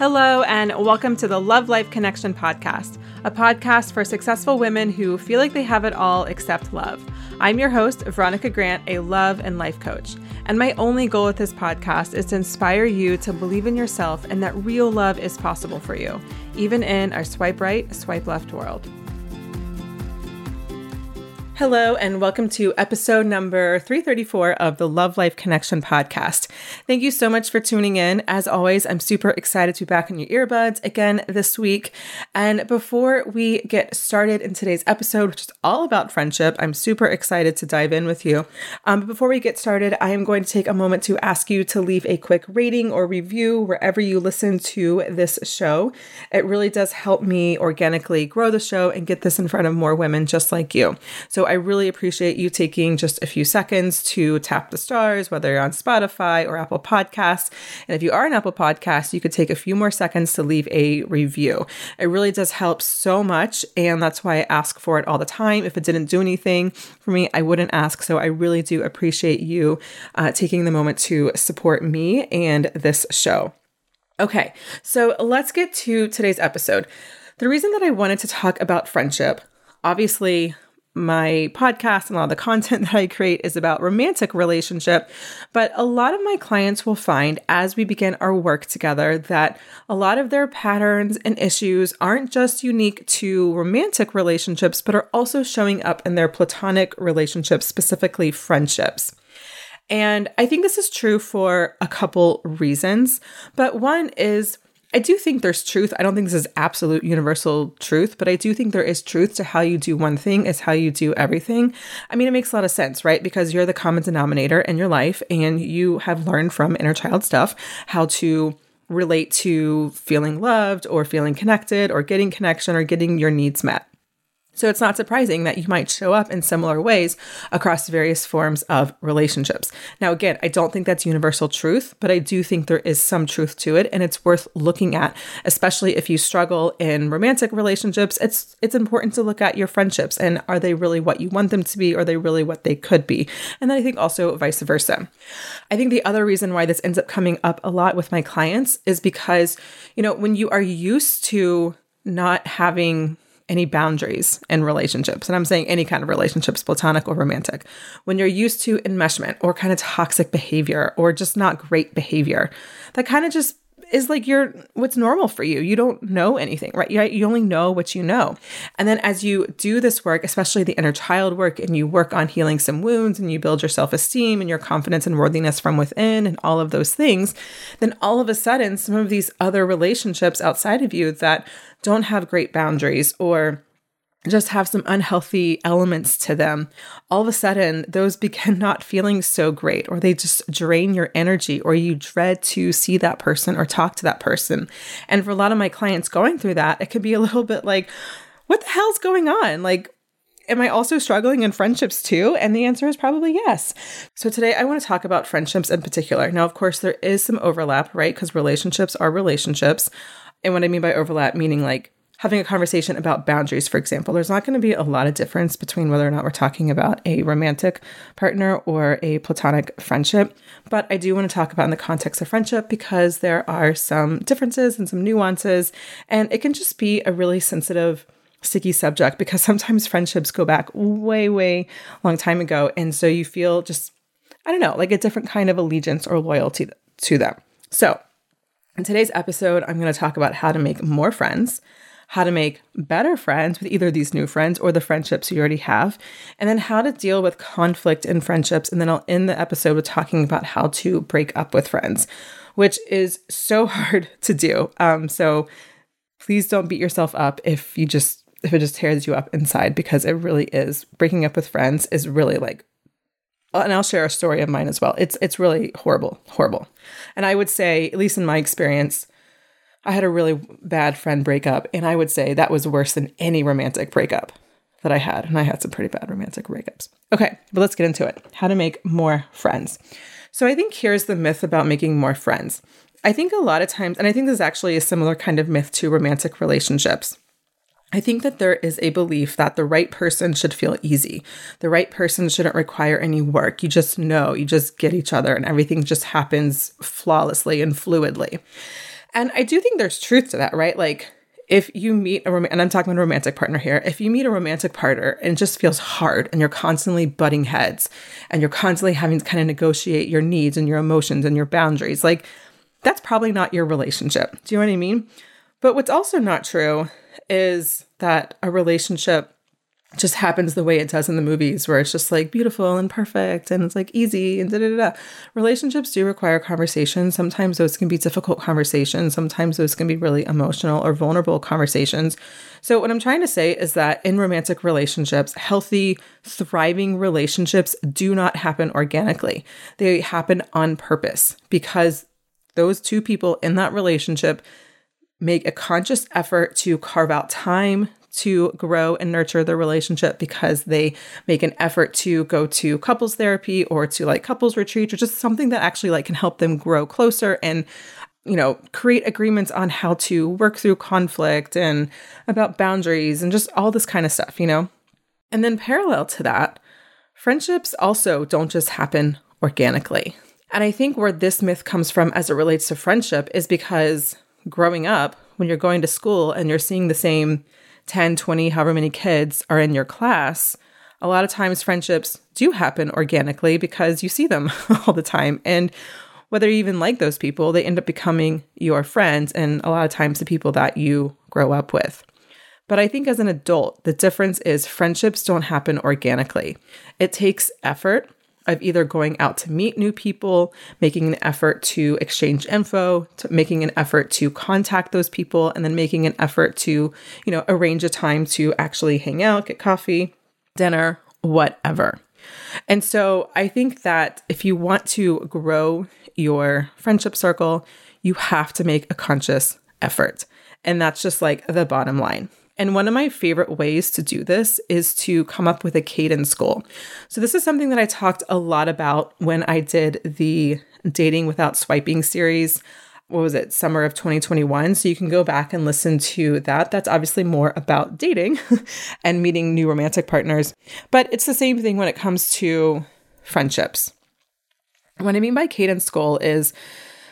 Hello, and welcome to the Love Life Connection podcast, a podcast for successful women who feel like they have it all except love. I'm your host, Veronica Grant, a love and life coach. And my only goal with this podcast is to inspire you to believe in yourself and that real love is possible for you, even in our swipe right, swipe left world. Hello, and welcome to episode number 334 of the Love Life Connection podcast. Thank you so much for tuning in. As always, I'm super excited to be back in your earbuds again this week. And before we get started in today's episode, which is all about friendship, I'm super excited to dive in with you. Um, but before we get started, I am going to take a moment to ask you to leave a quick rating or review wherever you listen to this show. It really does help me organically grow the show and get this in front of more women just like you. So I really appreciate you taking just a few seconds to tap the stars, whether you're on Spotify or Apple Podcasts. And if you are an Apple Podcast, you could take a few more seconds to leave a review. It really does help so much. And that's why I ask for it all the time. If it didn't do anything for me, I wouldn't ask. So I really do appreciate you uh, taking the moment to support me and this show. Okay, so let's get to today's episode. The reason that I wanted to talk about friendship, obviously, my podcast and a lot of the content that I create is about romantic relationship, but a lot of my clients will find as we begin our work together that a lot of their patterns and issues aren't just unique to romantic relationships, but are also showing up in their platonic relationships, specifically friendships. And I think this is true for a couple reasons, but one is I do think there's truth. I don't think this is absolute universal truth, but I do think there is truth to how you do one thing is how you do everything. I mean, it makes a lot of sense, right? Because you're the common denominator in your life and you have learned from inner child stuff how to relate to feeling loved or feeling connected or getting connection or getting your needs met. So it's not surprising that you might show up in similar ways across various forms of relationships. Now, again, I don't think that's universal truth, but I do think there is some truth to it and it's worth looking at, especially if you struggle in romantic relationships. It's it's important to look at your friendships and are they really what you want them to be? Or are they really what they could be? And then I think also vice versa. I think the other reason why this ends up coming up a lot with my clients is because, you know, when you are used to not having any boundaries in relationships. And I'm saying any kind of relationships, platonic or romantic. When you're used to enmeshment or kind of toxic behavior or just not great behavior, that kind of just is like your what's normal for you. You don't know anything, right? You, you only know what you know. And then as you do this work, especially the inner child work, and you work on healing some wounds and you build your self esteem and your confidence and worthiness from within and all of those things, then all of a sudden, some of these other relationships outside of you that don't have great boundaries or just have some unhealthy elements to them, all of a sudden those begin not feeling so great, or they just drain your energy, or you dread to see that person or talk to that person. And for a lot of my clients going through that, it could be a little bit like, what the hell's going on? Like, am I also struggling in friendships too? And the answer is probably yes. So today I want to talk about friendships in particular. Now, of course, there is some overlap, right? Because relationships are relationships. And what I mean by overlap, meaning like having a conversation about boundaries, for example, there's not going to be a lot of difference between whether or not we're talking about a romantic partner or a platonic friendship. But I do want to talk about in the context of friendship because there are some differences and some nuances, and it can just be a really sensitive sticky subject because sometimes friendships go back way, way long time ago. And so you feel just, I don't know, like a different kind of allegiance or loyalty to them. So in today's episode, I'm going to talk about how to make more friends, how to make better friends with either these new friends or the friendships you already have, and then how to deal with conflict in friendships. And then I'll end the episode with talking about how to break up with friends, which is so hard to do. Um, so please don't beat yourself up if you just if it just tears you up inside because it really is breaking up with friends is really like and I'll share a story of mine as well. It's it's really horrible, horrible. And I would say, at least in my experience, I had a really bad friend breakup, and I would say that was worse than any romantic breakup that I had. And I had some pretty bad romantic breakups. Okay, but let's get into it. How to make more friends. So I think here's the myth about making more friends. I think a lot of times, and I think this is actually a similar kind of myth to romantic relationships. I think that there is a belief that the right person should feel easy. The right person shouldn't require any work. You just know, you just get each other, and everything just happens flawlessly and fluidly. And I do think there's truth to that, right? Like, if you meet a rom- and I'm talking about a romantic partner here, if you meet a romantic partner and it just feels hard and you're constantly butting heads and you're constantly having to kind of negotiate your needs and your emotions and your boundaries, like that's probably not your relationship. Do you know what I mean? But what's also not true is that a relationship just happens the way it does in the movies, where it's just like beautiful and perfect and it's like easy and da da da. Relationships do require conversation. Sometimes those can be difficult conversations. Sometimes those can be really emotional or vulnerable conversations. So, what I'm trying to say is that in romantic relationships, healthy, thriving relationships do not happen organically, they happen on purpose because those two people in that relationship make a conscious effort to carve out time to grow and nurture the relationship because they make an effort to go to couples therapy or to like couples retreat or just something that actually like can help them grow closer and you know create agreements on how to work through conflict and about boundaries and just all this kind of stuff you know? And then parallel to that friendships also don't just happen organically. And i think where this myth comes from as it relates to friendship is because growing up when you're going to school and you're seeing the same 10, 20, however many kids are in your class, a lot of times friendships do happen organically because you see them all the time. And whether you even like those people, they end up becoming your friends and a lot of times the people that you grow up with. But I think as an adult, the difference is friendships don't happen organically. It takes effort of either going out to meet new people, making an effort to exchange info, to making an effort to contact those people, and then making an effort to, you know, arrange a time to actually hang out, get coffee, dinner, whatever. And so I think that if you want to grow your friendship circle, you have to make a conscious effort. And that's just like the bottom line. And one of my favorite ways to do this is to come up with a cadence goal. So, this is something that I talked a lot about when I did the Dating Without Swiping series. What was it, summer of 2021? So, you can go back and listen to that. That's obviously more about dating and meeting new romantic partners. But it's the same thing when it comes to friendships. What I mean by cadence goal is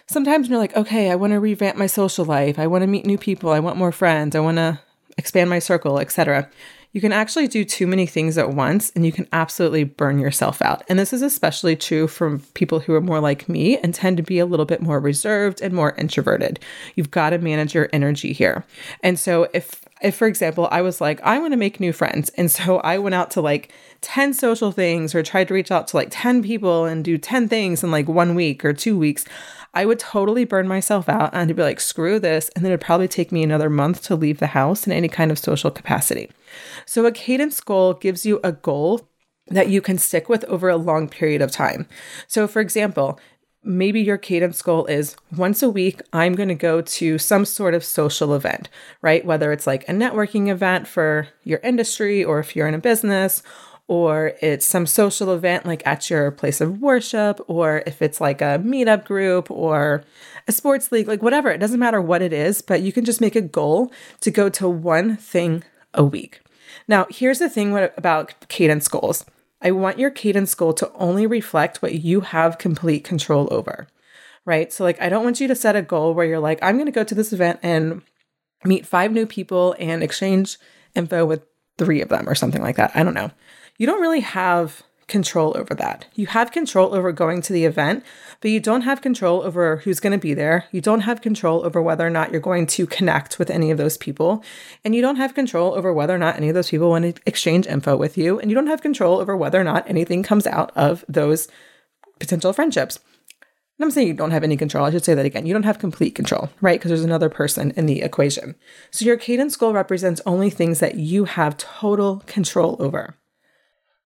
sometimes you're like, okay, I want to revamp my social life. I want to meet new people. I want more friends. I want to expand my circle, etc. You can actually do too many things at once and you can absolutely burn yourself out. And this is especially true for people who are more like me and tend to be a little bit more reserved and more introverted. You've got to manage your energy here. And so if if for example, I was like, I want to make new friends, and so I went out to like 10 social things or tried to reach out to like 10 people and do 10 things in like one week or two weeks, I would totally burn myself out and be like, screw this. And then it'd probably take me another month to leave the house in any kind of social capacity. So a cadence goal gives you a goal that you can stick with over a long period of time. So, for example, maybe your cadence goal is once a week, I'm going to go to some sort of social event, right? Whether it's like a networking event for your industry or if you're in a business or it's some social event like at your place of worship, or if it's like a meetup group or a sports league, like whatever, it doesn't matter what it is, but you can just make a goal to go to one thing a week. Now, here's the thing about cadence goals I want your cadence goal to only reflect what you have complete control over, right? So, like, I don't want you to set a goal where you're like, I'm going to go to this event and meet five new people and exchange info with three of them or something like that. I don't know you don't really have control over that. You have control over going to the event, but you don't have control over who's going to be there. You don't have control over whether or not you're going to connect with any of those people. And you don't have control over whether or not any of those people want to exchange info with you. And you don't have control over whether or not anything comes out of those potential friendships. And I'm saying you don't have any control. I should say that again. You don't have complete control, right? Because there's another person in the equation. So your cadence goal represents only things that you have total control over.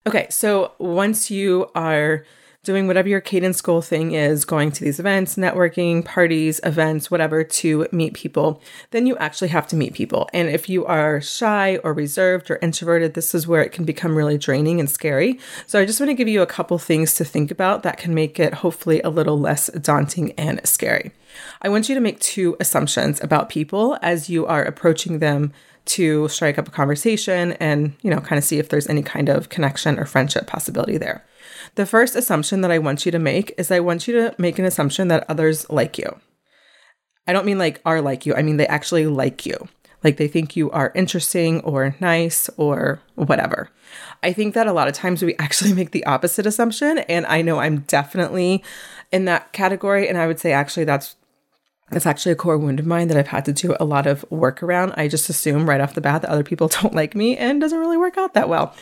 Okay, so once you are doing whatever your cadence goal thing is, going to these events, networking, parties, events, whatever, to meet people, then you actually have to meet people. And if you are shy or reserved or introverted, this is where it can become really draining and scary. So I just want to give you a couple things to think about that can make it hopefully a little less daunting and scary. I want you to make two assumptions about people as you are approaching them to strike up a conversation and, you know, kind of see if there's any kind of connection or friendship possibility there. The first assumption that I want you to make is I want you to make an assumption that others like you. I don't mean like are like you, I mean they actually like you. Like they think you are interesting or nice or whatever. I think that a lot of times we actually make the opposite assumption. And I know I'm definitely in that category. And I would say actually that's it's actually a core wound of mine that I've had to do a lot of work around. I just assume right off the bat that other people don't like me and doesn't really work out that well.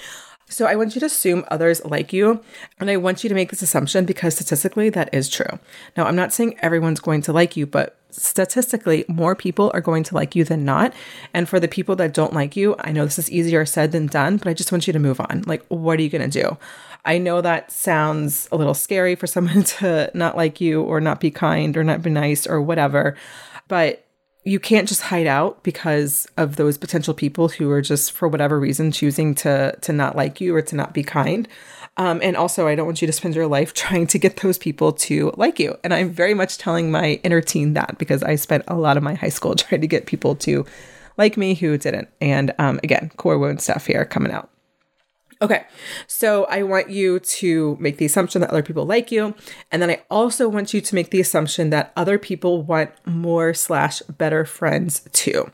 So I want you to assume others like you, and I want you to make this assumption because statistically that is true. Now, I'm not saying everyone's going to like you, but statistically, more people are going to like you than not. And for the people that don't like you, I know this is easier said than done, but I just want you to move on. Like, what are you going to do? I know that sounds a little scary for someone to not like you or not be kind or not be nice or whatever, but you can't just hide out because of those potential people who are just for whatever reason choosing to to not like you or to not be kind. Um, and also, I don't want you to spend your life trying to get those people to like you. And I'm very much telling my inner teen that because I spent a lot of my high school trying to get people to like me who didn't. And um, again, core wound stuff here coming out. Okay, so I want you to make the assumption that other people like you. And then I also want you to make the assumption that other people want more slash better friends too.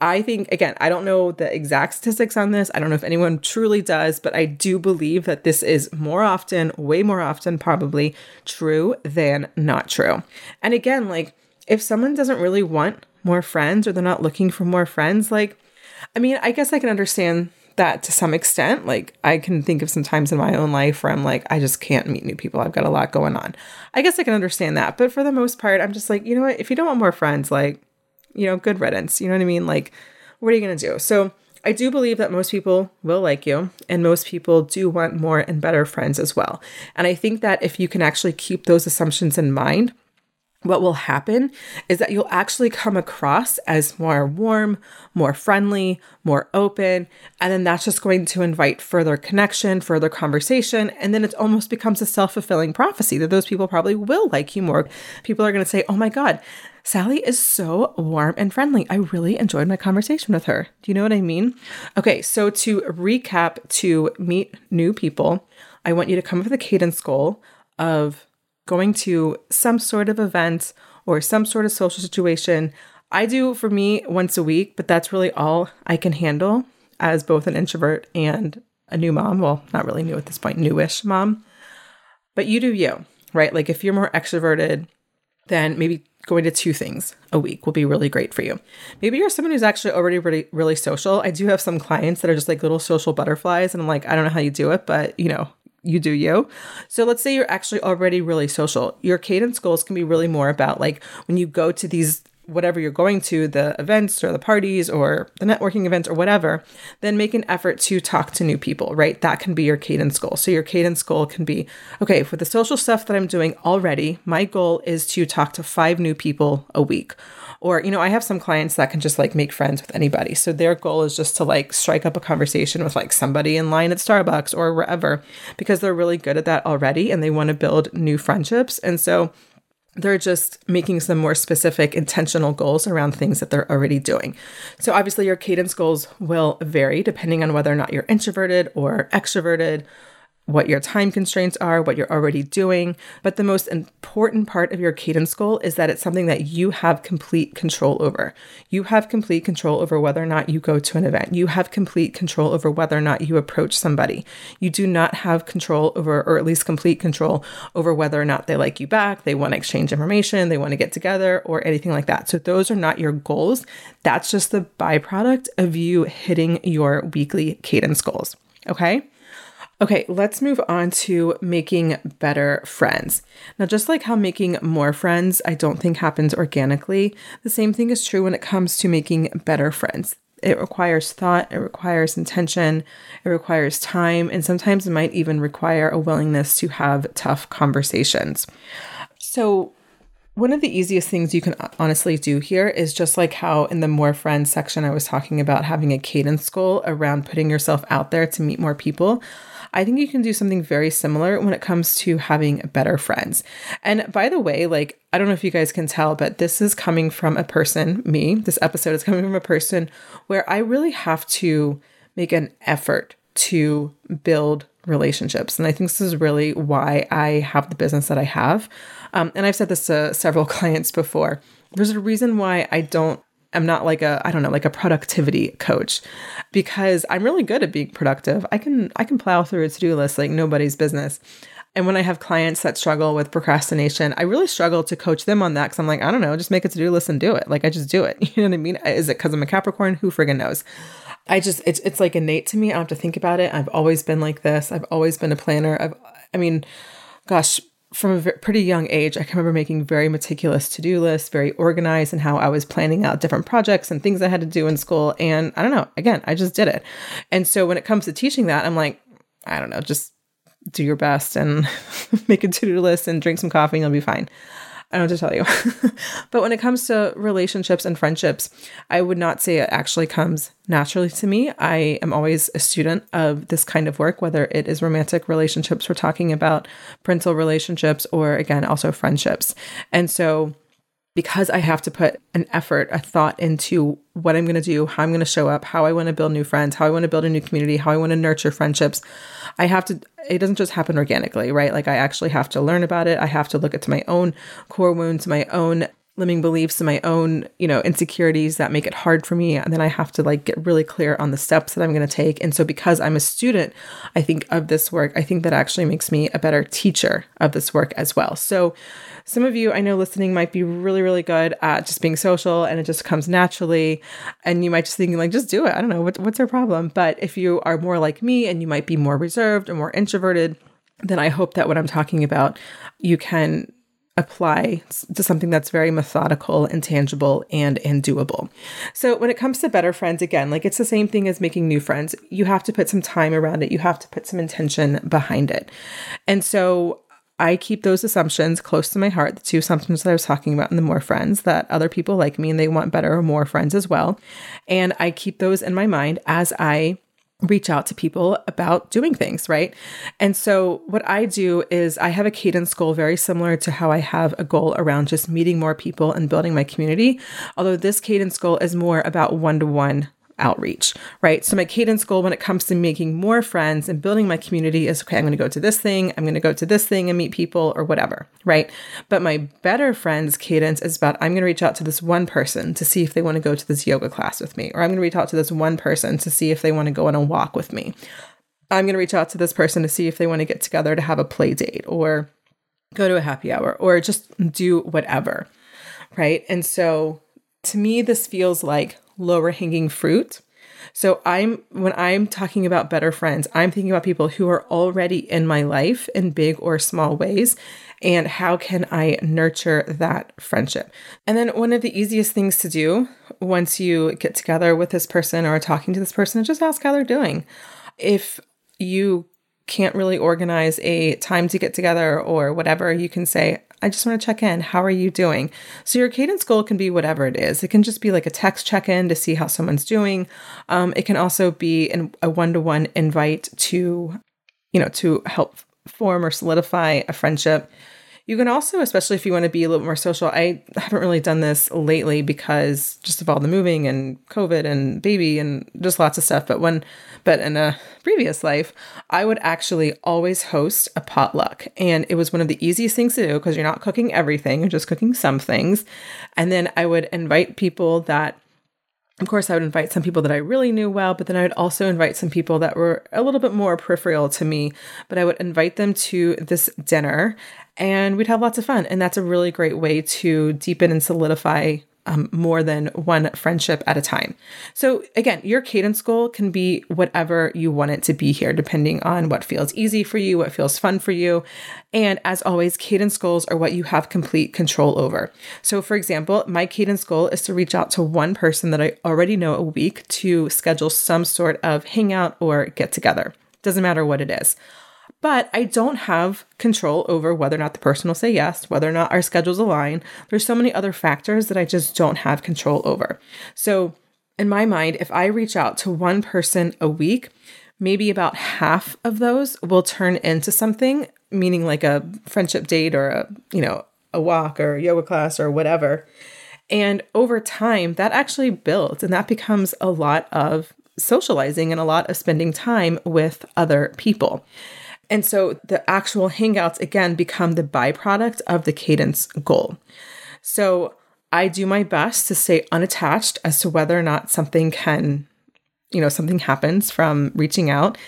I think, again, I don't know the exact statistics on this. I don't know if anyone truly does, but I do believe that this is more often, way more often, probably true than not true. And again, like if someone doesn't really want more friends or they're not looking for more friends, like, I mean, I guess I can understand that to some extent. Like, I can think of some times in my own life where I'm like, I just can't meet new people. I've got a lot going on. I guess I can understand that. But for the most part, I'm just like, you know what? If you don't want more friends, like, you know, good riddance. You know what I mean? Like, what are you going to do? So, I do believe that most people will like you, and most people do want more and better friends as well. And I think that if you can actually keep those assumptions in mind, what will happen is that you'll actually come across as more warm, more friendly, more open, and then that's just going to invite further connection, further conversation, and then it almost becomes a self fulfilling prophecy that those people probably will like you more. People are going to say, Oh my God, Sally is so warm and friendly. I really enjoyed my conversation with her. Do you know what I mean? Okay, so to recap, to meet new people, I want you to come up with a cadence goal of going to some sort of event or some sort of social situation. I do for me once a week, but that's really all I can handle as both an introvert and a new mom. Well, not really new at this point, newish mom. But you do you, right? Like if you're more extroverted, then maybe going to two things a week will be really great for you. Maybe you're someone who's actually already really, really social. I do have some clients that are just like little social butterflies, and I'm like, I don't know how you do it, but you know, you do you. So let's say you're actually already really social. Your cadence goals can be really more about like when you go to these whatever you're going to, the events or the parties or the networking events or whatever, then make an effort to talk to new people, right? That can be your cadence goal. So your cadence goal can be okay, for the social stuff that I'm doing already, my goal is to talk to five new people a week. Or, you know, I have some clients that can just like make friends with anybody. So their goal is just to like strike up a conversation with like somebody in line at Starbucks or wherever because they're really good at that already and they want to build new friendships. And so they're just making some more specific intentional goals around things that they're already doing. So obviously your cadence goals will vary depending on whether or not you're introverted or extroverted what your time constraints are, what you're already doing. But the most important part of your cadence goal is that it's something that you have complete control over. You have complete control over whether or not you go to an event. You have complete control over whether or not you approach somebody. You do not have control over, or at least complete control over whether or not they like you back, they want to exchange information, they want to get together, or anything like that. So those are not your goals. That's just the byproduct of you hitting your weekly cadence goals. Okay. Okay, let's move on to making better friends. Now, just like how making more friends I don't think happens organically, the same thing is true when it comes to making better friends. It requires thought, it requires intention, it requires time, and sometimes it might even require a willingness to have tough conversations. So, one of the easiest things you can honestly do here is just like how in the more friends section I was talking about having a cadence goal around putting yourself out there to meet more people. I think you can do something very similar when it comes to having better friends. And by the way, like, I don't know if you guys can tell, but this is coming from a person, me, this episode is coming from a person where I really have to make an effort to build relationships. And I think this is really why I have the business that I have. Um, and I've said this to several clients before. There's a reason why I don't am not like a I don't know like a productivity coach because I'm really good at being productive. I can I can plow through a to-do list like nobody's business. And when I have clients that struggle with procrastination, I really struggle to coach them on that because I'm like, I don't know, just make a to-do list and do it. Like I just do it. You know what I mean? Is it because I'm a Capricorn? Who friggin' knows? I just it's it's like innate to me. I don't have to think about it. I've always been like this. I've always been a planner. I've I mean, gosh, from a pretty young age, I can remember making very meticulous to do lists, very organized, and how I was planning out different projects and things I had to do in school. And I don't know, again, I just did it. And so when it comes to teaching that, I'm like, I don't know, just do your best and make a to do list and drink some coffee and you'll be fine. I don't know to tell you. but when it comes to relationships and friendships, I would not say it actually comes naturally to me. I am always a student of this kind of work, whether it is romantic relationships, we're talking about parental relationships, or again, also friendships. And so because I have to put an effort, a thought into what I'm going to do, how I'm going to show up, how I want to build new friends, how I want to build a new community, how I want to nurture friendships. I have to, it doesn't just happen organically, right? Like I actually have to learn about it. I have to look at my own core wounds, my own limiting beliefs and my own, you know, insecurities that make it hard for me. And then I have to like get really clear on the steps that I'm going to take. And so because I'm a student, I think of this work, I think that actually makes me a better teacher of this work as well. So some of you I know listening might be really, really good at just being social and it just comes naturally. And you might just think like, just do it. I don't know. What, what's our problem? But if you are more like me and you might be more reserved or more introverted, then I hope that what I'm talking about, you can apply to something that's very methodical and tangible and and doable. So when it comes to better friends again, like it's the same thing as making new friends. You have to put some time around it. You have to put some intention behind it. And so I keep those assumptions close to my heart, the two assumptions that I was talking about in the more friends, that other people like me and they want better or more friends as well. And I keep those in my mind as I reach out to people about doing things, right? And so, what I do is I have a cadence goal very similar to how I have a goal around just meeting more people and building my community. Although this cadence goal is more about one to one outreach, right? So my cadence goal when it comes to making more friends and building my community is okay, I'm going to go to this thing, I'm going to go to this thing and meet people or whatever, right? But my better friends cadence is about I'm going to reach out to this one person to see if they want to go to this yoga class with me, or I'm going to reach out to this one person to see if they want to go on a walk with me. I'm going to reach out to this person to see if they want to get together to have a play date or go to a happy hour or just do whatever, right? And so to me, this feels like lower hanging fruit So I'm when I'm talking about better friends, I'm thinking about people who are already in my life in big or small ways and how can I nurture that friendship? And then one of the easiest things to do once you get together with this person or talking to this person is just ask how they're doing. If you can't really organize a time to get together or whatever, you can say, I just want to check in. How are you doing? So, your cadence goal can be whatever it is. It can just be like a text check in to see how someone's doing. Um, it can also be an, a one to one invite to, you know, to help form or solidify a friendship. You can also, especially if you want to be a little more social, I haven't really done this lately because just of all the moving and COVID and baby and just lots of stuff. But when, but in a previous life, I would actually always host a potluck. And it was one of the easiest things to do because you're not cooking everything, you're just cooking some things. And then I would invite people that of course, I would invite some people that I really knew well, but then I would also invite some people that were a little bit more peripheral to me. But I would invite them to this dinner and we'd have lots of fun. And that's a really great way to deepen and solidify um, more than one friendship at a time. So, again, your cadence goal can be whatever you want it to be here, depending on what feels easy for you, what feels fun for you. And as always, cadence goals are what you have complete control over. So, for example, my cadence goal is to reach out to one person that I already know a week to schedule some sort of hangout or get together. Doesn't matter what it is but I don't have control over whether or not the person will say yes, whether or not our schedules align. There's so many other factors that I just don't have control over. So, in my mind, if I reach out to one person a week, maybe about half of those will turn into something, meaning like a friendship date or a, you know, a walk or a yoga class or whatever. And over time, that actually builds and that becomes a lot of socializing and a lot of spending time with other people. And so the actual hangouts again become the byproduct of the cadence goal. So I do my best to stay unattached as to whether or not something can, you know, something happens from reaching out.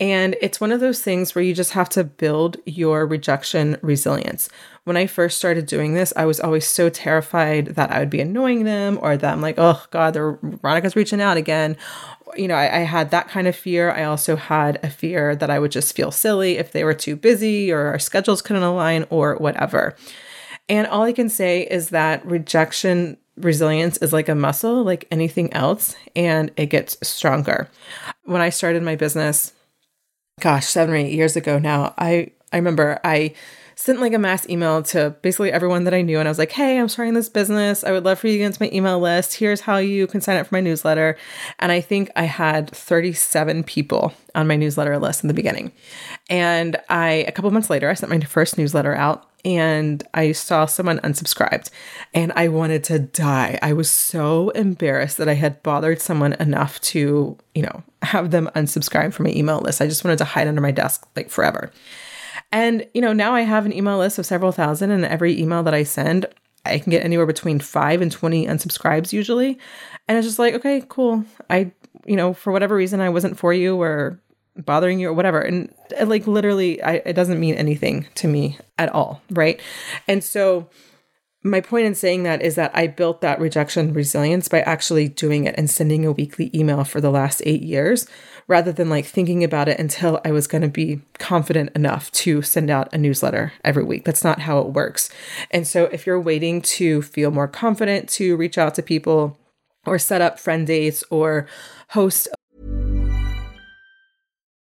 And it's one of those things where you just have to build your rejection resilience. When I first started doing this, I was always so terrified that I would be annoying them or that I'm like, oh God, they're Veronica's reaching out again you know, I, I, had that kind of fear. I also had a fear that I would just feel silly if they were too busy or our schedules couldn't align or whatever. And all I can say is that rejection resilience is like a muscle, like anything else, and it gets stronger. When I started my business, gosh, seven or eight years ago now, I, I remember I sent like a mass email to basically everyone that I knew. And I was like, hey, I'm starting this business. I would love for you to get into my email list. Here's how you can sign up for my newsletter. And I think I had 37 people on my newsletter list in the beginning. And I, a couple months later, I sent my first newsletter out and I saw someone unsubscribed and I wanted to die. I was so embarrassed that I had bothered someone enough to, you know, have them unsubscribe from my email list. I just wanted to hide under my desk like forever. And, you know, now I have an email list of several thousand, and every email that I send, I can get anywhere between five and 20 unsubscribes usually. And it's just like, okay, cool. I, you know, for whatever reason, I wasn't for you or bothering you or whatever. And like literally, I, it doesn't mean anything to me at all. Right. And so, my point in saying that is that I built that rejection resilience by actually doing it and sending a weekly email for the last eight years rather than like thinking about it until I was going to be confident enough to send out a newsletter every week. That's not how it works. And so if you're waiting to feel more confident to reach out to people or set up friend dates or host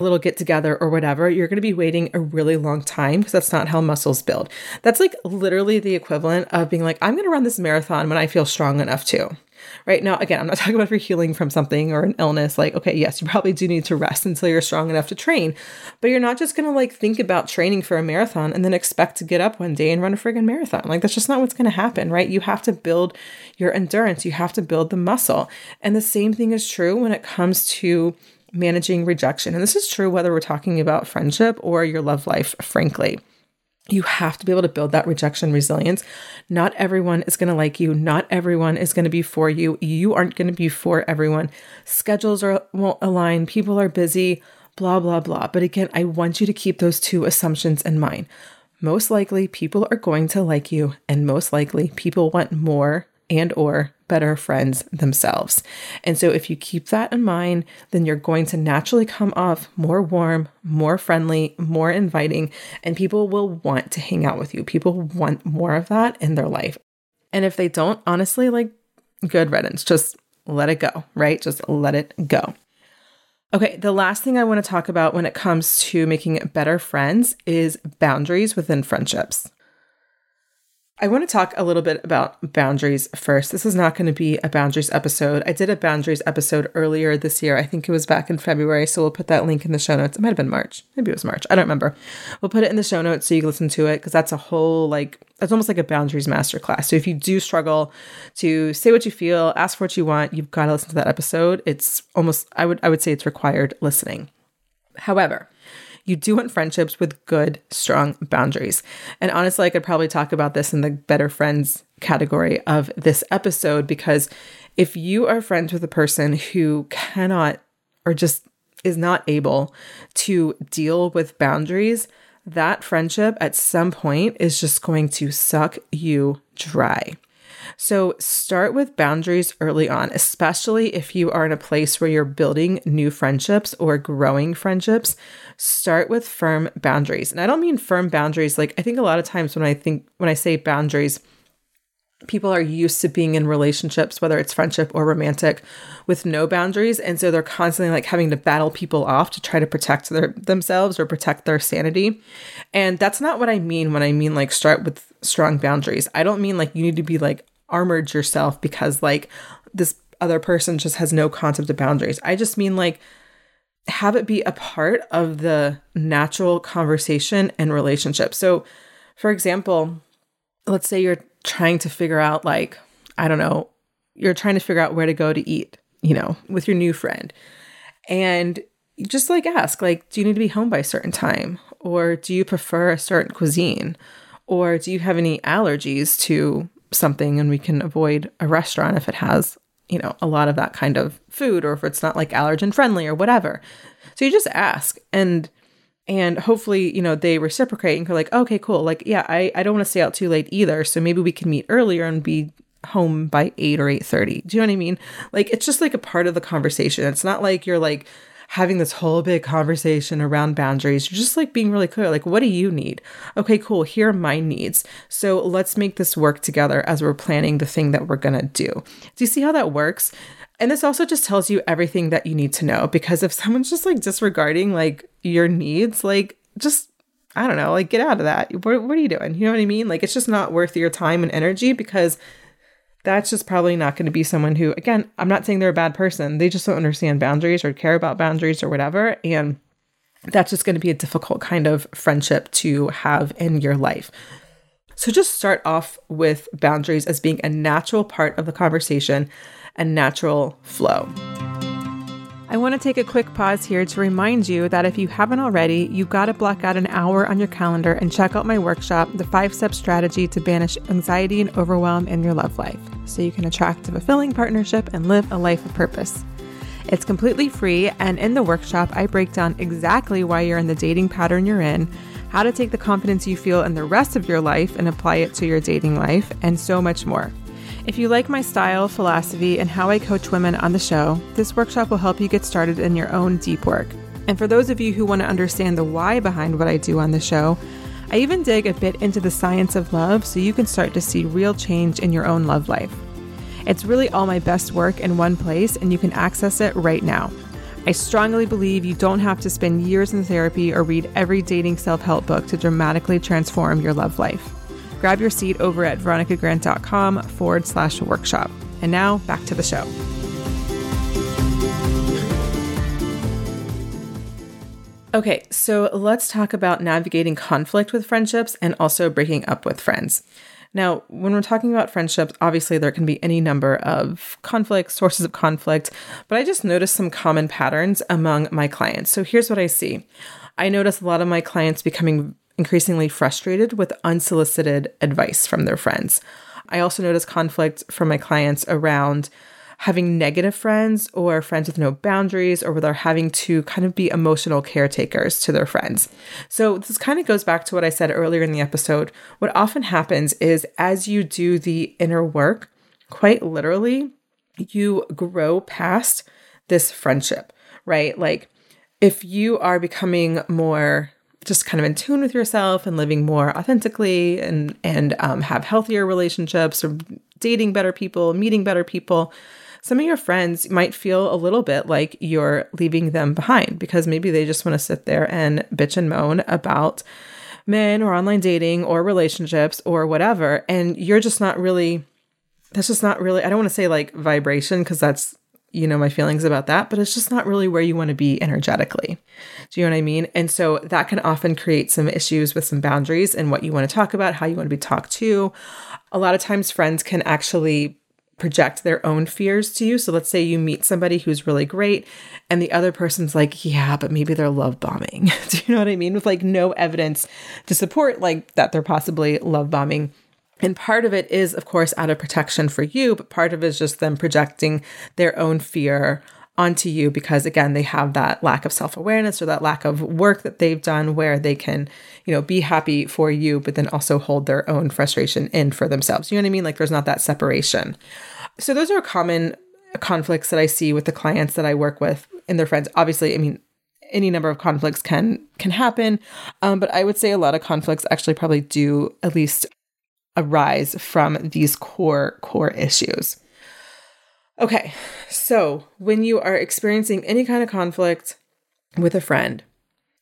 Little get together or whatever, you're going to be waiting a really long time because that's not how muscles build. That's like literally the equivalent of being like, I'm going to run this marathon when I feel strong enough to. Right now, again, I'm not talking about if you're healing from something or an illness. Like, okay, yes, you probably do need to rest until you're strong enough to train, but you're not just gonna like think about training for a marathon and then expect to get up one day and run a friggin' marathon. Like, that's just not what's gonna happen, right? You have to build your endurance, you have to build the muscle. And the same thing is true when it comes to managing rejection. And this is true whether we're talking about friendship or your love life, frankly. You have to be able to build that rejection resilience. Not everyone is going to like you. Not everyone is going to be for you. You aren't going to be for everyone. Schedules are won't align. People are busy, blah blah blah. But again, I want you to keep those two assumptions in mind. Most likely people are going to like you and most likely people want more and or better friends themselves. And so if you keep that in mind, then you're going to naturally come off more warm, more friendly, more inviting, and people will want to hang out with you. People want more of that in their life. And if they don't, honestly, like good riddance, just let it go, right? Just let it go. Okay, the last thing I want to talk about when it comes to making better friends is boundaries within friendships. I want to talk a little bit about boundaries first. This is not going to be a boundaries episode. I did a boundaries episode earlier this year. I think it was back in February. So we'll put that link in the show notes. It might have been March. Maybe it was March. I don't remember. We'll put it in the show notes so you can listen to it because that's a whole, like, it's almost like a boundaries masterclass. So if you do struggle to say what you feel, ask for what you want, you've got to listen to that episode. It's almost, I would, I would say it's required listening. However, you do want friendships with good, strong boundaries. And honestly, I could probably talk about this in the better friends category of this episode because if you are friends with a person who cannot or just is not able to deal with boundaries, that friendship at some point is just going to suck you dry. So start with boundaries early on, especially if you are in a place where you're building new friendships or growing friendships. Start with firm boundaries. And I don't mean firm boundaries like I think a lot of times when I think when I say boundaries, people are used to being in relationships, whether it's friendship or romantic, with no boundaries. And so they're constantly like having to battle people off to try to protect their themselves or protect their sanity. And that's not what I mean when I mean like start with strong boundaries. I don't mean like you need to be like armored yourself because like this other person just has no concept of boundaries. I just mean like have it be a part of the natural conversation and relationship. So, for example, let's say you're trying to figure out like I don't know, you're trying to figure out where to go to eat, you know, with your new friend. And just like ask like do you need to be home by a certain time or do you prefer a certain cuisine or do you have any allergies to something and we can avoid a restaurant if it has, you know, a lot of that kind of food or if it's not like allergen friendly or whatever. So you just ask and and hopefully, you know, they reciprocate and go like, okay, cool. Like, yeah, I, I don't want to stay out too late either. So maybe we can meet earlier and be home by 8 or 8.30 do you know what i mean like it's just like a part of the conversation it's not like you're like having this whole big conversation around boundaries. You're just like being really clear, like, what do you need? Okay, cool. Here are my needs. So let's make this work together as we're planning the thing that we're going to do. Do you see how that works? And this also just tells you everything that you need to know because if someone's just like disregarding like your needs, like just I don't know, like get out of that. What, what are you doing? You know what I mean? Like it's just not worth your time and energy because that's just probably not going to be someone who, again, I'm not saying they're a bad person. They just don't understand boundaries or care about boundaries or whatever. And that's just going to be a difficult kind of friendship to have in your life. So just start off with boundaries as being a natural part of the conversation and natural flow. I want to take a quick pause here to remind you that if you haven't already, you've got to block out an hour on your calendar and check out my workshop, The Five Step Strategy to Banish Anxiety and Overwhelm in Your Love Life, so you can attract a fulfilling partnership and live a life of purpose. It's completely free, and in the workshop, I break down exactly why you're in the dating pattern you're in how to take the confidence you feel in the rest of your life and apply it to your dating life, and so much more. If you like my style, philosophy, and how I coach women on the show, this workshop will help you get started in your own deep work. And for those of you who want to understand the why behind what I do on the show, I even dig a bit into the science of love so you can start to see real change in your own love life. It's really all my best work in one place, and you can access it right now. I strongly believe you don't have to spend years in therapy or read every dating self help book to dramatically transform your love life. Grab your seat over at veronicagrant.com forward slash workshop. And now back to the show. Okay, so let's talk about navigating conflict with friendships and also breaking up with friends. Now, when we're talking about friendships, obviously there can be any number of conflicts, sources of conflict, but I just noticed some common patterns among my clients. So here's what I see I notice a lot of my clients becoming increasingly frustrated with unsolicited advice from their friends. I also notice conflict from my clients around having negative friends or friends with no boundaries or where they're having to kind of be emotional caretakers to their friends. So this kind of goes back to what I said earlier in the episode. What often happens is as you do the inner work, quite literally, you grow past this friendship, right? Like if you are becoming more just kind of in tune with yourself and living more authentically and and um, have healthier relationships or dating better people meeting better people. Some of your friends might feel a little bit like you're leaving them behind because maybe they just want to sit there and bitch and moan about men or online dating or relationships or whatever. And you're just not really that's just not really I don't want to say like vibration because that's you know my feelings about that but it's just not really where you want to be energetically. Do you know what i mean? And so that can often create some issues with some boundaries and what you want to talk about how you want to be talked to. A lot of times friends can actually project their own fears to you. So let's say you meet somebody who's really great and the other person's like yeah but maybe they're love bombing. Do you know what i mean? With like no evidence to support like that they're possibly love bombing and part of it is, of course, out of protection for you, but part of it is just them projecting their own fear onto you because again they have that lack of self-awareness or that lack of work that they've done where they can you know be happy for you but then also hold their own frustration in for themselves. You know what i mean? Like there's not that separation. So those are common conflicts that i see with the clients that i work with and their friends. Obviously i mean any number of conflicts can can happen. Um, but i would say a lot of conflicts actually probably do at least arise from these core core issues. Okay, so when you are experiencing any kind of conflict with a friend,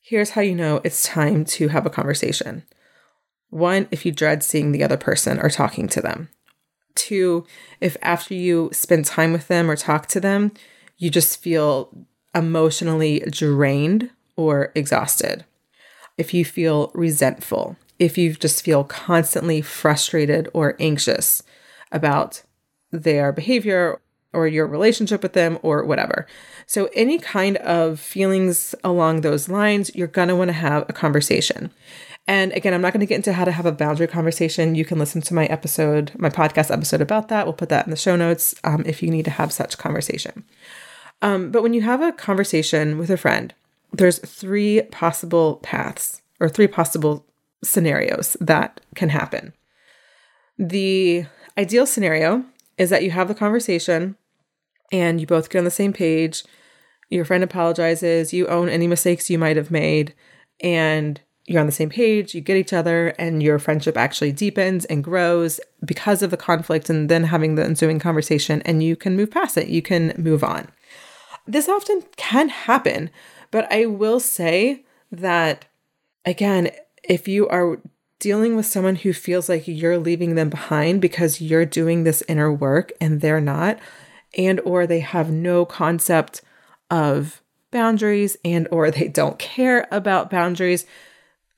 here's how you know it's time to have a conversation. One, if you dread seeing the other person or talking to them. Two, if after you spend time with them or talk to them, you just feel emotionally drained or exhausted. If you feel resentful, if you just feel constantly frustrated or anxious about their behavior or your relationship with them or whatever. So, any kind of feelings along those lines, you're going to want to have a conversation. And again, I'm not going to get into how to have a boundary conversation. You can listen to my episode, my podcast episode about that. We'll put that in the show notes um, if you need to have such conversation. Um, but when you have a conversation with a friend, there's three possible paths or three possible scenarios that can happen. The ideal scenario is that you have the conversation and you both get on the same page. Your friend apologizes, you own any mistakes you might have made, and you're on the same page, you get each other, and your friendship actually deepens and grows because of the conflict and then having the ensuing conversation, and you can move past it. You can move on. This often can happen, but I will say that, again, if you are dealing with someone who feels like you're leaving them behind because you're doing this inner work and they're not and or they have no concept of boundaries and or they don't care about boundaries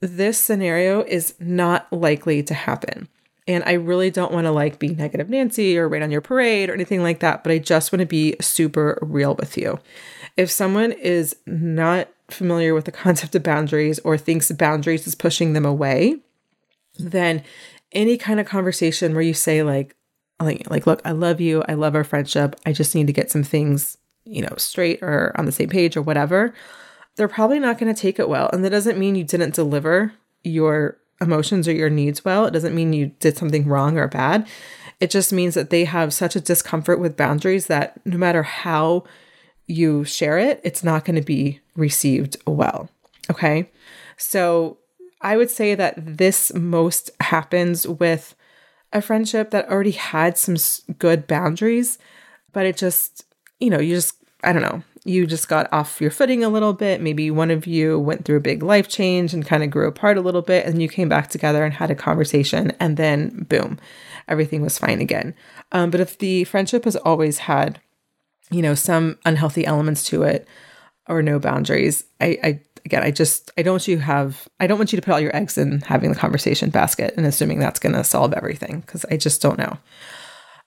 this scenario is not likely to happen. And i really don't want to like be negative nancy or rain on your parade or anything like that but i just want to be super real with you. If someone is not familiar with the concept of boundaries or thinks boundaries is pushing them away, then any kind of conversation where you say like like like look, I love you, I love our friendship, I just need to get some things, you know, straight or on the same page or whatever, they're probably not going to take it well. And that doesn't mean you didn't deliver your emotions or your needs well. It doesn't mean you did something wrong or bad. It just means that they have such a discomfort with boundaries that no matter how you share it, it's not going to be received well. Okay. So I would say that this most happens with a friendship that already had some good boundaries, but it just, you know, you just, I don't know, you just got off your footing a little bit. Maybe one of you went through a big life change and kind of grew apart a little bit, and you came back together and had a conversation, and then boom, everything was fine again. Um, but if the friendship has always had, you know, some unhealthy elements to it or no boundaries, I, I again, I just I don't want you to have I don't want you to put all your eggs in having the conversation basket and assuming that's going to solve everything because I just don't know.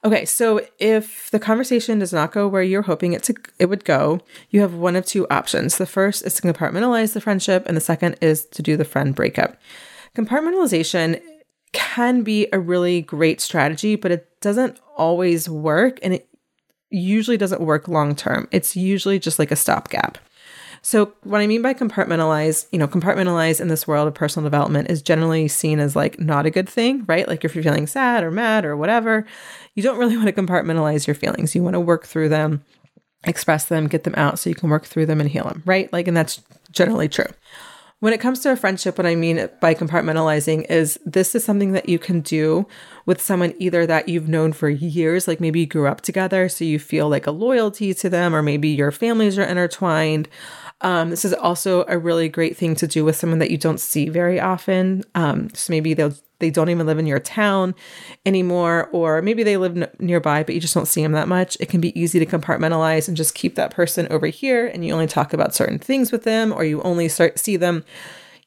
Okay, so if the conversation does not go where you're hoping it to it would go, you have one of two options. The first is to compartmentalize the friendship and the second is to do the friend breakup. Compartmentalization can be a really great strategy, but it doesn't always work and it usually doesn't work long term. It's usually just like a stopgap. So, what I mean by compartmentalize, you know, compartmentalize in this world of personal development is generally seen as like not a good thing, right? Like if you're feeling sad or mad or whatever, you don't really want to compartmentalize your feelings. You want to work through them, express them, get them out so you can work through them and heal them, right? Like, and that's generally true. When it comes to a friendship, what I mean by compartmentalizing is this is something that you can do with someone either that you've known for years, like maybe you grew up together, so you feel like a loyalty to them, or maybe your families are intertwined. Um, this is also a really great thing to do with someone that you don't see very often. Um, so maybe they'll they don't even live in your town anymore, or maybe they live n- nearby, but you just don't see them that much. It can be easy to compartmentalize and just keep that person over here, and you only talk about certain things with them, or you only start see them,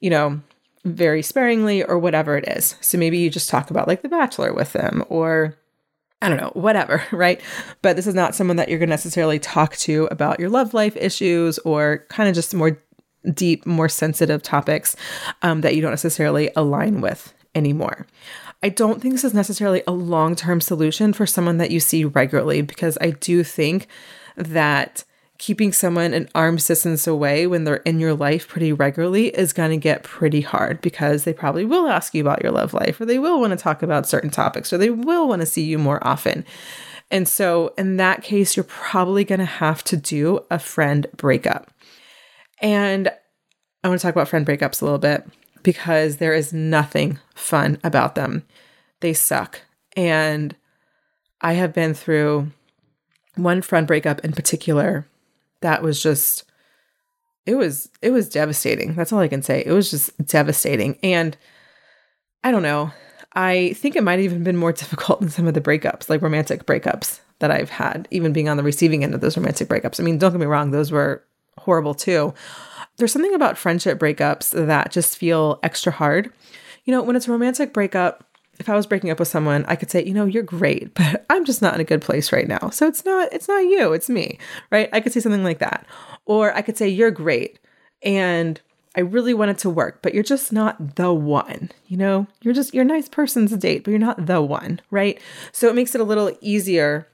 you know, very sparingly, or whatever it is. So maybe you just talk about like The Bachelor with them, or I don't know, whatever, right? But this is not someone that you're going to necessarily talk to about your love life issues or kind of just more deep, more sensitive topics um, that you don't necessarily align with anymore. I don't think this is necessarily a long term solution for someone that you see regularly because I do think that keeping someone an arm's distance away when they're in your life pretty regularly is going to get pretty hard because they probably will ask you about your love life or they will want to talk about certain topics or they will want to see you more often. And so, in that case, you're probably going to have to do a friend breakup. And I want to talk about friend breakups a little bit because there is nothing fun about them. They suck. And I have been through one friend breakup in particular that was just it was it was devastating. That's all I can say. It was just devastating. And I don't know. I think it might have even been more difficult than some of the breakups, like romantic breakups that I've had, even being on the receiving end of those romantic breakups. I mean, don't get me wrong, those were horrible too. There's something about friendship breakups that just feel extra hard. You know, when it's a romantic breakup, if I was breaking up with someone, I could say, you know, you're great, but I'm just not in a good place right now. So it's not it's not you, it's me, right? I could say something like that. Or I could say you're great and I really want it to work, but you're just not the one. You know, you're just you're a nice person to date, but you're not the one, right? So it makes it a little easier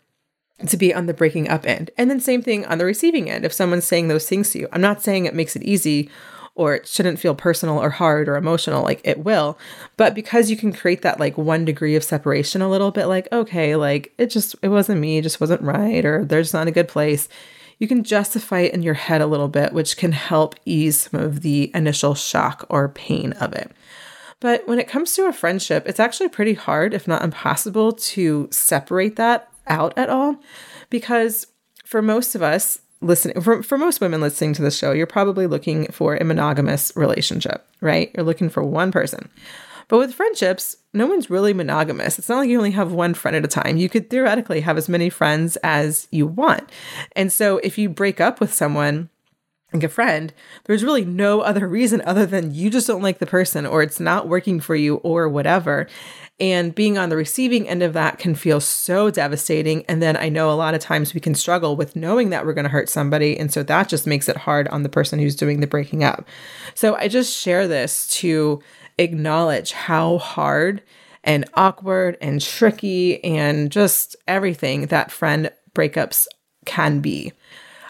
to be on the breaking up end. And then same thing on the receiving end. If someone's saying those things to you, I'm not saying it makes it easy or it shouldn't feel personal or hard or emotional like it will. But because you can create that like one degree of separation a little bit like okay like it just it wasn't me it just wasn't right or there's not a good place you can justify it in your head a little bit which can help ease some of the initial shock or pain of it. But when it comes to a friendship it's actually pretty hard if not impossible to separate that out at all because for most of us listening for, for most women listening to the show you're probably looking for a monogamous relationship right? You're looking for one person. But with friendships no one's really monogamous. It's not like you only have one friend at a time. You could theoretically have as many friends as you want. And so if you break up with someone like a friend, there's really no other reason other than you just don't like the person or it's not working for you or whatever. And being on the receiving end of that can feel so devastating. And then I know a lot of times we can struggle with knowing that we're going to hurt somebody. And so that just makes it hard on the person who's doing the breaking up. So I just share this to acknowledge how hard and awkward and tricky and just everything that friend breakups can be.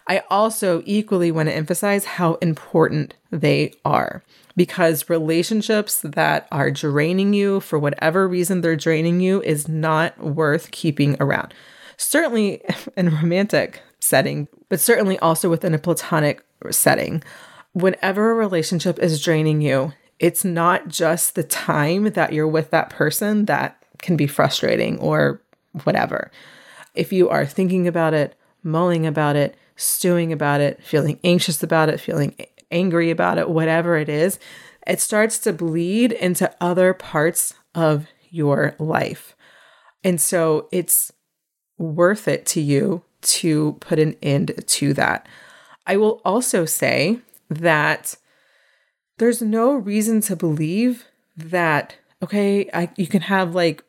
I also equally want to emphasize how important they are. because relationships that are draining you for whatever reason they're draining you is not worth keeping around. Certainly in a romantic setting, but certainly also within a platonic setting. Whenever a relationship is draining you, it's not just the time that you're with that person that can be frustrating or whatever. If you are thinking about it, mulling about it, stewing about it, feeling anxious about it, feeling angry about it, whatever it is, it starts to bleed into other parts of your life. And so it's worth it to you to put an end to that. I will also say that there's no reason to believe that, okay, I, you can have like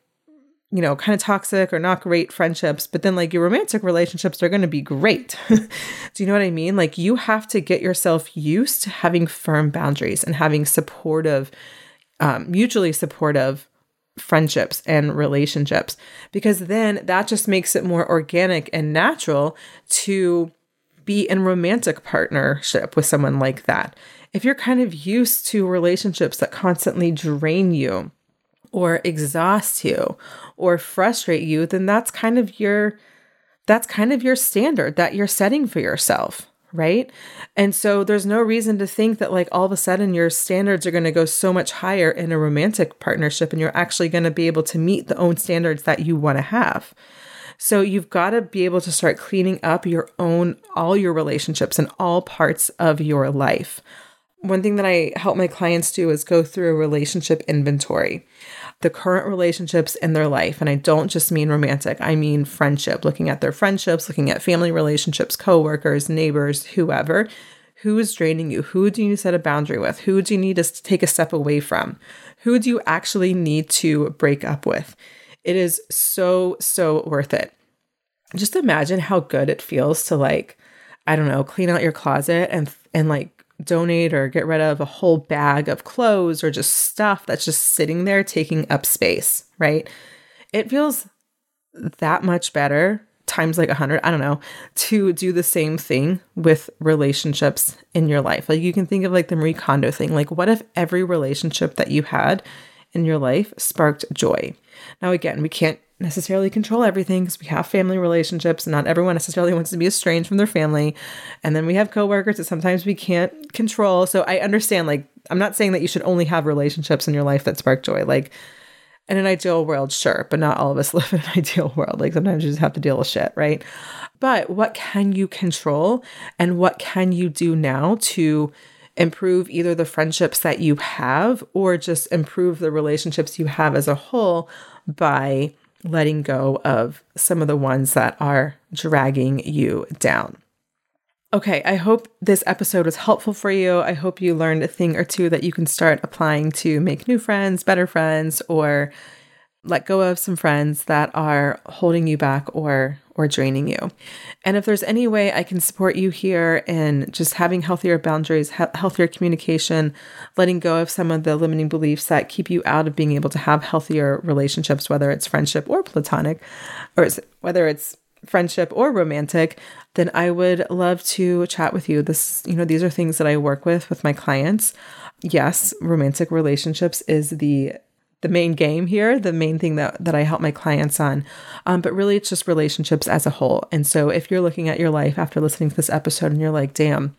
you know, kind of toxic or not great friendships, but then like your romantic relationships are going to be great. Do you know what I mean? Like you have to get yourself used to having firm boundaries and having supportive, um, mutually supportive friendships and relationships, because then that just makes it more organic and natural to be in romantic partnership with someone like that. If you're kind of used to relationships that constantly drain you, or exhaust you or frustrate you, then that's kind of your that's kind of your standard that you're setting for yourself, right? And so there's no reason to think that like all of a sudden your standards are going to go so much higher in a romantic partnership and you're actually going to be able to meet the own standards that you want to have. So you've got to be able to start cleaning up your own all your relationships and all parts of your life. One thing that I help my clients do is go through a relationship inventory the current relationships in their life. And I don't just mean romantic, I mean friendship, looking at their friendships, looking at family relationships, coworkers, neighbors, whoever. Who is draining you? Who do you need to set a boundary with? Who do you need to take a step away from? Who do you actually need to break up with? It is so, so worth it. Just imagine how good it feels to like, I don't know, clean out your closet and and like donate or get rid of a whole bag of clothes or just stuff that's just sitting there taking up space, right? It feels that much better times like a hundred, I don't know, to do the same thing with relationships in your life. Like you can think of like the Marie Kondo thing. Like, what if every relationship that you had in your life sparked joy? Now, again, we can't necessarily control everything because we have family relationships. And not everyone necessarily wants to be estranged from their family. And then we have coworkers that sometimes we can't control. So I understand, like, I'm not saying that you should only have relationships in your life that spark joy. Like, in an ideal world, sure, but not all of us live in an ideal world. Like, sometimes you just have to deal with shit, right? But what can you control and what can you do now to improve either the friendships that you have or just improve the relationships you have as a whole by letting go of some of the ones that are dragging you down. Okay, I hope this episode was helpful for you. I hope you learned a thing or two that you can start applying to make new friends, better friends, or let go of some friends that are holding you back or or draining you. And if there's any way I can support you here in just having healthier boundaries, he- healthier communication, letting go of some of the limiting beliefs that keep you out of being able to have healthier relationships, whether it's friendship or platonic, or whether it's friendship or romantic, then I would love to chat with you. This, you know, these are things that I work with with my clients. Yes, romantic relationships is the the main game here, the main thing that, that I help my clients on. Um, but really, it's just relationships as a whole. And so, if you're looking at your life after listening to this episode and you're like, damn,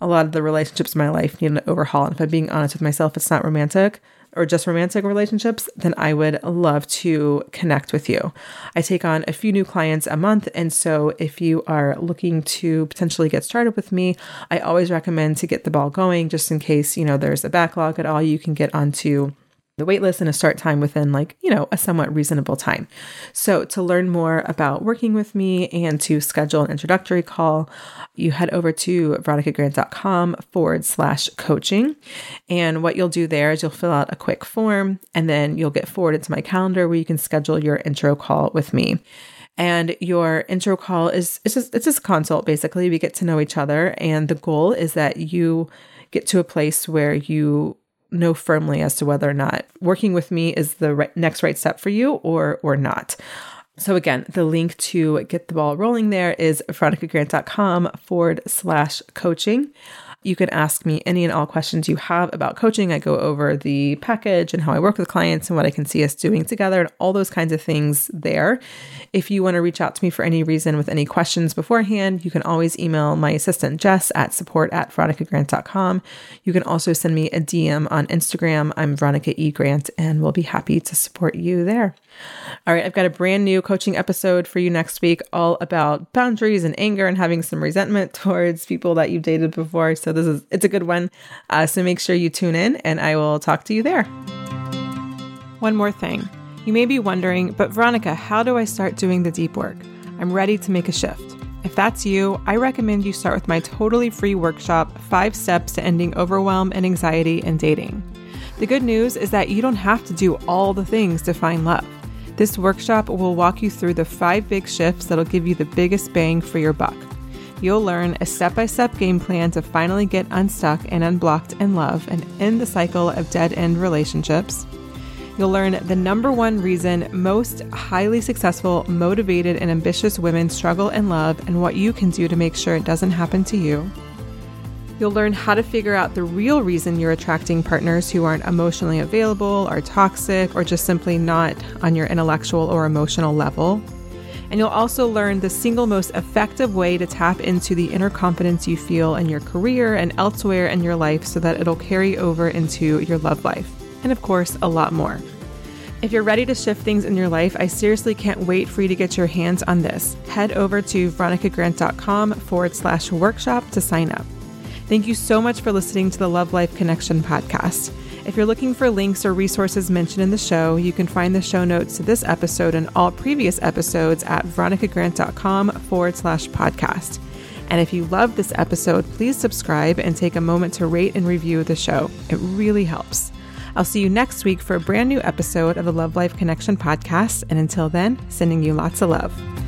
a lot of the relationships in my life need an overhaul. And if I'm being honest with myself, it's not romantic or just romantic relationships, then I would love to connect with you. I take on a few new clients a month. And so if you are looking to potentially get started with me, I always recommend to get the ball going just in case, you know, there's a backlog at all. You can get onto the waitlist and a start time within like, you know, a somewhat reasonable time. So to learn more about working with me and to schedule an introductory call, you head over to veronicagrant.com forward slash coaching. And what you'll do there is you'll fill out a quick form and then you'll get forwarded to my calendar where you can schedule your intro call with me. And your intro call is it's just it's just a consult basically. We get to know each other and the goal is that you get to a place where you know firmly as to whether or not working with me is the right, next right step for you or or not. So again, the link to get the ball rolling there is veronicagrant.com forward slash coaching. You can ask me any and all questions you have about coaching. I go over the package and how I work with clients and what I can see us doing together and all those kinds of things there. If you want to reach out to me for any reason with any questions beforehand, you can always email my assistant Jess at support at veronicagrant.com. You can also send me a DM on Instagram. I'm Veronica E. Grant and we'll be happy to support you there. All right, I've got a brand new coaching episode for you next week, all about boundaries and anger and having some resentment towards people that you've dated before. So this is it's a good one. Uh, so make sure you tune in, and I will talk to you there. One more thing, you may be wondering, but Veronica, how do I start doing the deep work? I'm ready to make a shift. If that's you, I recommend you start with my totally free workshop, Five Steps to Ending Overwhelm and Anxiety in Dating. The good news is that you don't have to do all the things to find love. This workshop will walk you through the five big shifts that'll give you the biggest bang for your buck. You'll learn a step by step game plan to finally get unstuck and unblocked in love and end the cycle of dead end relationships. You'll learn the number one reason most highly successful, motivated, and ambitious women struggle in love and what you can do to make sure it doesn't happen to you. You'll learn how to figure out the real reason you're attracting partners who aren't emotionally available, are toxic, or just simply not on your intellectual or emotional level. And you'll also learn the single most effective way to tap into the inner confidence you feel in your career and elsewhere in your life so that it'll carry over into your love life. And of course, a lot more. If you're ready to shift things in your life, I seriously can't wait for you to get your hands on this. Head over to veronicagrant.com forward slash workshop to sign up. Thank you so much for listening to the Love Life Connection podcast. If you're looking for links or resources mentioned in the show, you can find the show notes to this episode and all previous episodes at veronicagrant.com forward slash podcast. And if you love this episode, please subscribe and take a moment to rate and review the show. It really helps. I'll see you next week for a brand new episode of the Love Life Connection podcast. And until then, sending you lots of love.